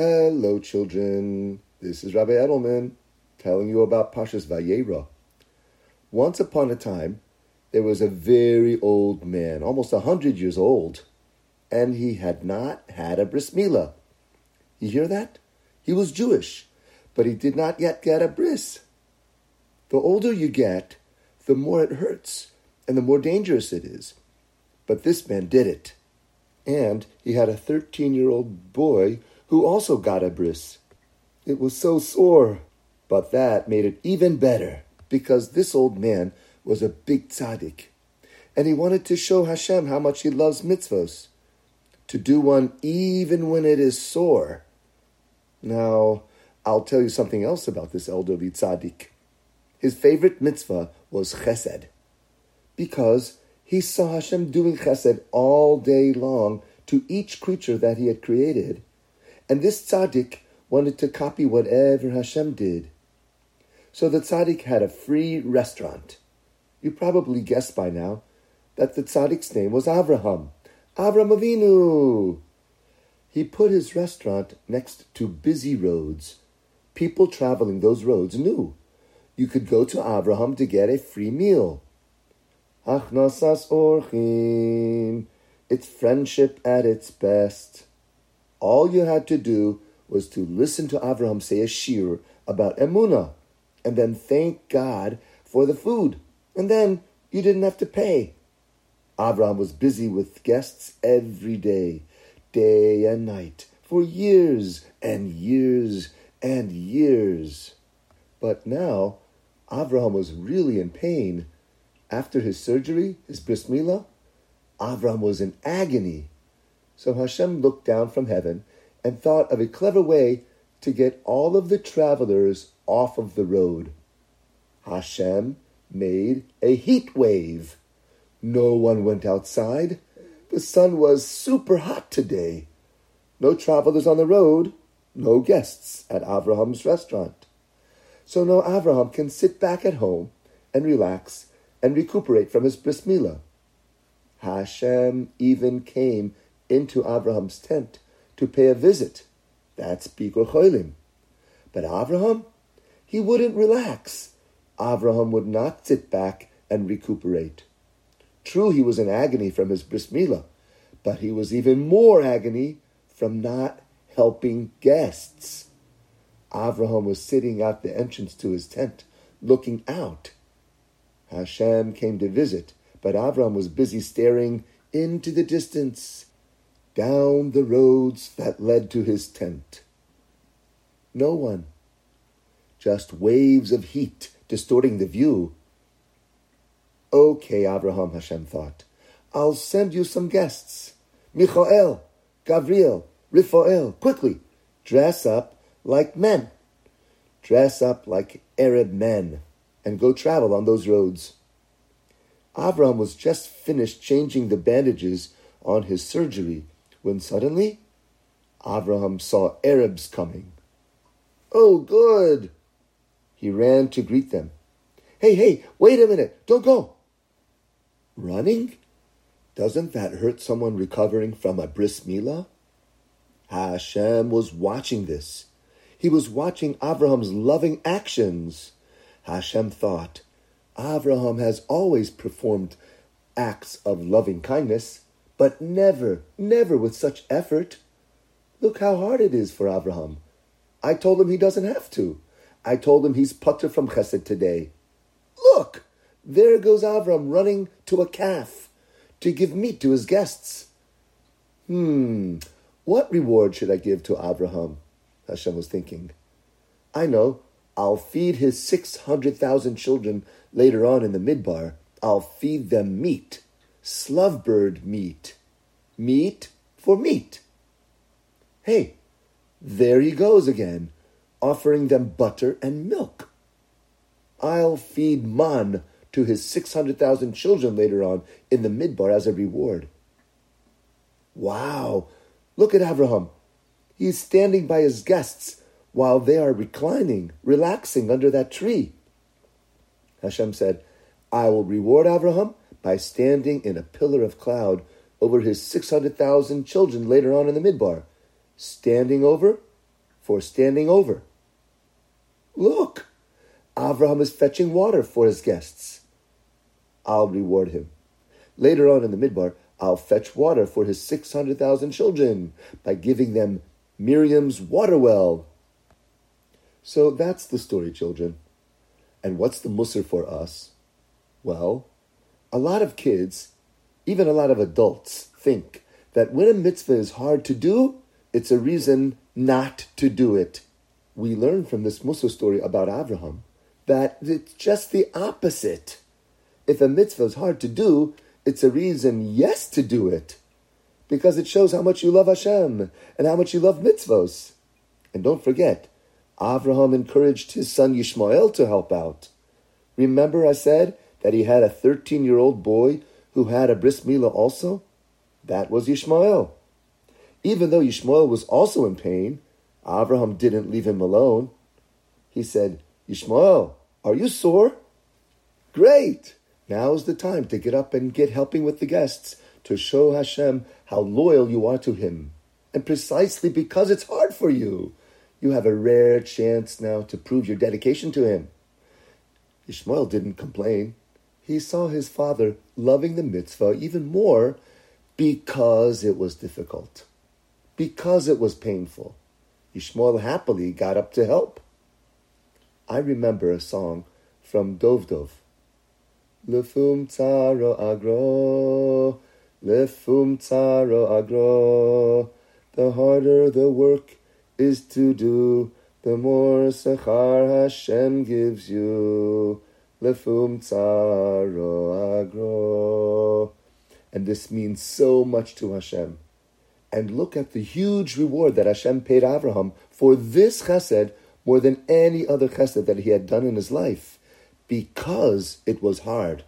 Hello, children. This is Rabbi Edelman telling you about Parshas Vayera. Once upon a time, there was a very old man, almost a hundred years old, and he had not had a bris milah. You hear that? He was Jewish, but he did not yet get a bris. The older you get, the more it hurts and the more dangerous it is. But this man did it. And he had a 13 year old boy who also got a bris. It was so sore, but that made it even better because this old man was a big tzaddik, and he wanted to show Hashem how much he loves mitzvos, to do one even when it is sore. Now, I'll tell you something else about this elderly tzaddik. His favorite mitzvah was chesed, because he saw Hashem doing chesed all day long to each creature that he had created, and this tzaddik wanted to copy whatever Hashem did. So the tzaddik had a free restaurant. You probably guessed by now that the tzaddik's name was Avraham. Avram Avinu! He put his restaurant next to busy roads. People traveling those roads knew. You could go to Avraham to get a free meal. Achnasas orchim. It's friendship at its best. All you had to do was to listen to Avraham say a shiur about Emunah and then thank God for the food. And then you didn't have to pay. Abraham was busy with guests every day, day and night, for years and years and years. But now, Abraham was really in pain. After his surgery, his bris milah, Abraham was in agony. So Hashem looked down from heaven and thought of a clever way to get all of the travelers off of the road. Hashem made a heat wave. No one went outside. The sun was super hot today. No travelers on the road, no guests at Avraham's restaurant. So now Avraham can sit back at home and relax and recuperate from his bris milah. Hashem even came into Avraham's tent to pay a visit. That's Bikur Cholim. But Avraham, he wouldn't relax. Avraham would not sit back and recuperate. True, he was in agony from his bris milah, but he was even more agony from not helping guests. Avraham was sitting at the entrance to his tent, looking out. Hashem came to visit, but Avraham was busy staring into the distance, down the roads that led to his tent. No one just waves of heat distorting the view. Okay, Abraham, Hashem thought, I'll send you some guests. Michael, Gabriel, Raphael, quickly, dress up like men. Dress up like Arab men and go travel on those roads. Avram was just finished changing the bandages on his surgery when suddenly Abraham saw Arabs coming. Oh, good, he ran to greet them. Hey, hey, wait a minute, don't go. Running? Doesn't that hurt someone recovering from a bris milah? Hashem was watching this. He was watching Avraham's loving actions. Hashem thought, Avraham has always performed acts of loving kindness, but never, never with such effort. Look how hard it is for Avraham. I told him he doesn't have to. I told him he's patur from chesed today. Look, there goes Avram running to a calf to give meat to his guests. Hmm, what reward should I give to Abraham? Hashem was thinking. I know, I'll feed his 600,000 children later on in the midbar. I'll feed them meat, slovebird meat. Meat for meat. Hey, there he goes again offering them butter and milk. I'll feed man to his 600,000 children later on in the midbar as a reward. Wow, look at Abraham. He is standing by his guests while they are reclining, relaxing under that tree. Hashem said, I will reward Abraham by standing in a pillar of cloud over his 600,000 children later on in the midbar. Standing over for standing over. Look, Avraham is fetching water for his guests. I'll reward him. Later on in the Midbar, I'll fetch water for his 600,000 children by giving them Miriam's water well. So that's the story, children. And what's the mussar for us? Well, a lot of kids, even a lot of adults, think that when a mitzvah is hard to do, it's a reason not to do it. We learn from this mussar story about Abraham that it's just the opposite. If a mitzvah is hard to do, it's a reason yes to do it. Because it shows how much you love Hashem and how much you love mitzvahs. And don't forget, Abraham encouraged his son Yishmael to help out. Remember, I said that he had a 13 year old boy who had a bris milah also? That was Yishmael. Even though Yishmael was also in pain, Abraham didn't leave him alone. He said, Yishmael, are you sore? Great! Now's the time to get up and get helping with the guests to show Hashem how loyal you are to Him. And precisely because it's hard for you, you have a rare chance now to prove your dedication to Him. Ishmael didn't complain. He saw his father loving the mitzvah even more because it was difficult, because it was painful. Ishmael happily got up to help. I remember a song from Dovdov. Lefum taro agro, lefum taro agro. The harder the work is to do, the more sechar Hashem gives you. Lefum taro agro. And this means so much to Hashem. And look at the huge reward that Hashem paid Abraham for this chesed more than any other chesed that he had done in his life, because it was hard.